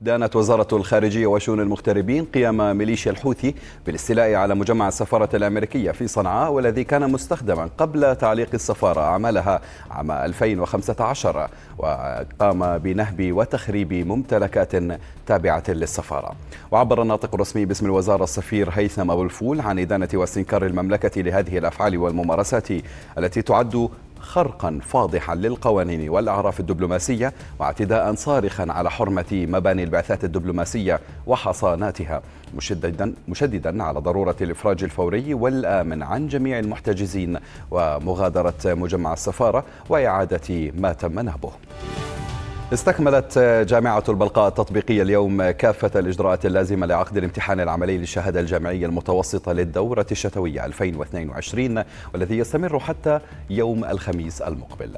دانت وزارة الخارجية وشؤون المغتربين قيام ميليشيا الحوثي بالاستيلاء على مجمع السفارة الأمريكية في صنعاء والذي كان مستخدما قبل تعليق السفارة أعمالها عام 2015 وقام بنهب وتخريب ممتلكات تابعة للسفارة. وعبر الناطق الرسمي باسم الوزارة السفير هيثم أبو الفول عن إدانة واستنكار المملكة لهذه الأفعال والممارسات التي تعد خرقا فاضحا للقوانين والأعراف الدبلوماسية واعتداء صارخا على حرمة مباني البعثات الدبلوماسية وحصاناتها مشددا مشددا على ضرورة الإفراج الفوري والآمن عن جميع المحتجزين ومغادرة مجمع السفارة وإعادة ما تم نهبه. استكملت جامعة البلقاء التطبيقية اليوم كافة الإجراءات اللازمة لعقد الامتحان العملي للشهادة الجامعية المتوسطة للدورة الشتوية 2022 والذي يستمر حتى يوم الخميس المقبل.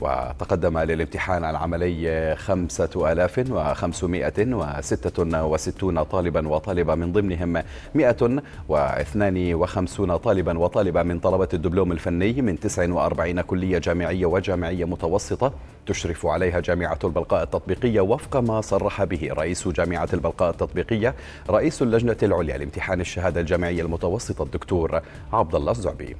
وتقدم للامتحان العملي 5566 طالبا وطالبة من ضمنهم 152 طالبا وطالبة من طلبة الدبلوم الفني من 49 كلية جامعية وجامعية متوسطة تشرف عليها جامعة البلقاء. التطبيقية وفق ما صرح به رئيس جامعة البلقاء التطبيقية رئيس اللجنة العليا لامتحان الشهادة الجامعية المتوسطة الدكتور عبد الله الزعبي.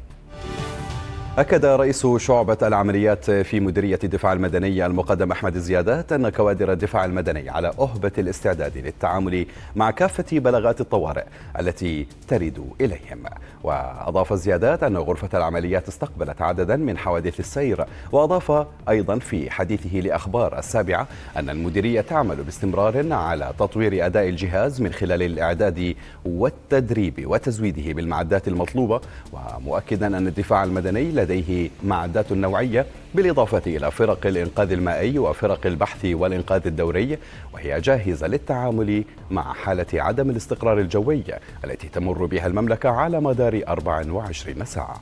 أكد رئيس شعبة العمليات في مديرية الدفاع المدني المقدم أحمد زيادات أن كوادر الدفاع المدني على أهبة الاستعداد للتعامل مع كافة بلاغات الطوارئ التي ترد إليهم. وأضاف زيادات أن غرفة العمليات استقبلت عددا من حوادث السير وأضاف أيضا في حديثه لأخبار السابعة أن المديرية تعمل باستمرار على تطوير أداء الجهاز من خلال الإعداد والتدريب وتزويده بالمعدات المطلوبة ومؤكدا أن الدفاع المدني لديه معدات نوعية بالإضافة إلى فرق الإنقاذ المائي وفرق البحث والإنقاذ الدوري وهي جاهزة للتعامل مع حالة عدم الاستقرار الجوي التي تمر بها المملكة على مدار 24 ساعة.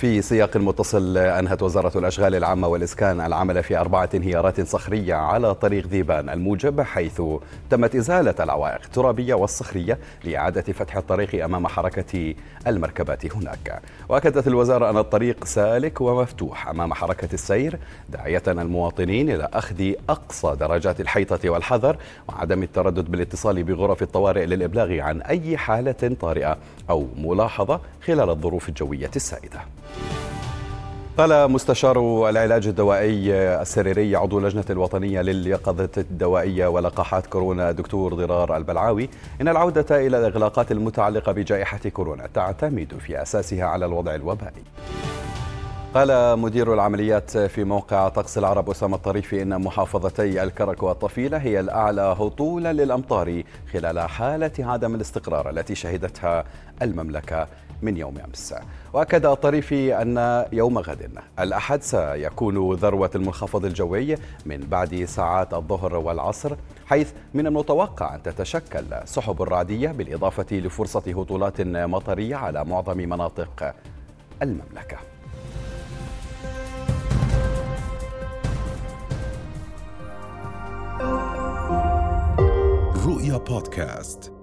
في سياق متصل أنهت وزارة الأشغال العامة والإسكان العمل في أربعة انهيارات صخرية على طريق ذيبان الموجب حيث تمت إزالة العوائق الترابية والصخرية لإعادة فتح الطريق أمام حركة المركبات هناك. وأكدت الوزارة أن الطريق سالك ومفتوح أمام حركة السير داعية المواطنين إلى أخذ أقصى درجات الحيطة والحذر وعدم التردد بالاتصال بغرف الطوارئ للإبلاغ عن أي حالة طارئة أو ملاحظة خلال الظروف الجوية السائدة. قال مستشار العلاج الدوائي السريري عضو اللجنة الوطنية لليقظة الدوائية ولقاحات كورونا دكتور ضرار البلعاوي. إن العودة إلى الإغلاقات المتعلقة بجائحة كورونا تعتمد في أساسها على الوضع الوبائي. قال مدير العمليات في موقع طقس العرب أسامة الطريفي إن محافظتي الكرك والطفيلة هي الأعلى هطولا للأمطار خلال حالة عدم الاستقرار التي شهدتها المملكة من يوم أمس. وأكد الطريفي أن يوم غد الأحد سيكون ذروة المنخفض الجوي من بعد ساعات الظهر والعصر حيث من المتوقع أن تتشكل سحب رعدية بالإضافة لفرصة هطولات مطرية على معظم مناطق المملكة. رؤيا بودكاست.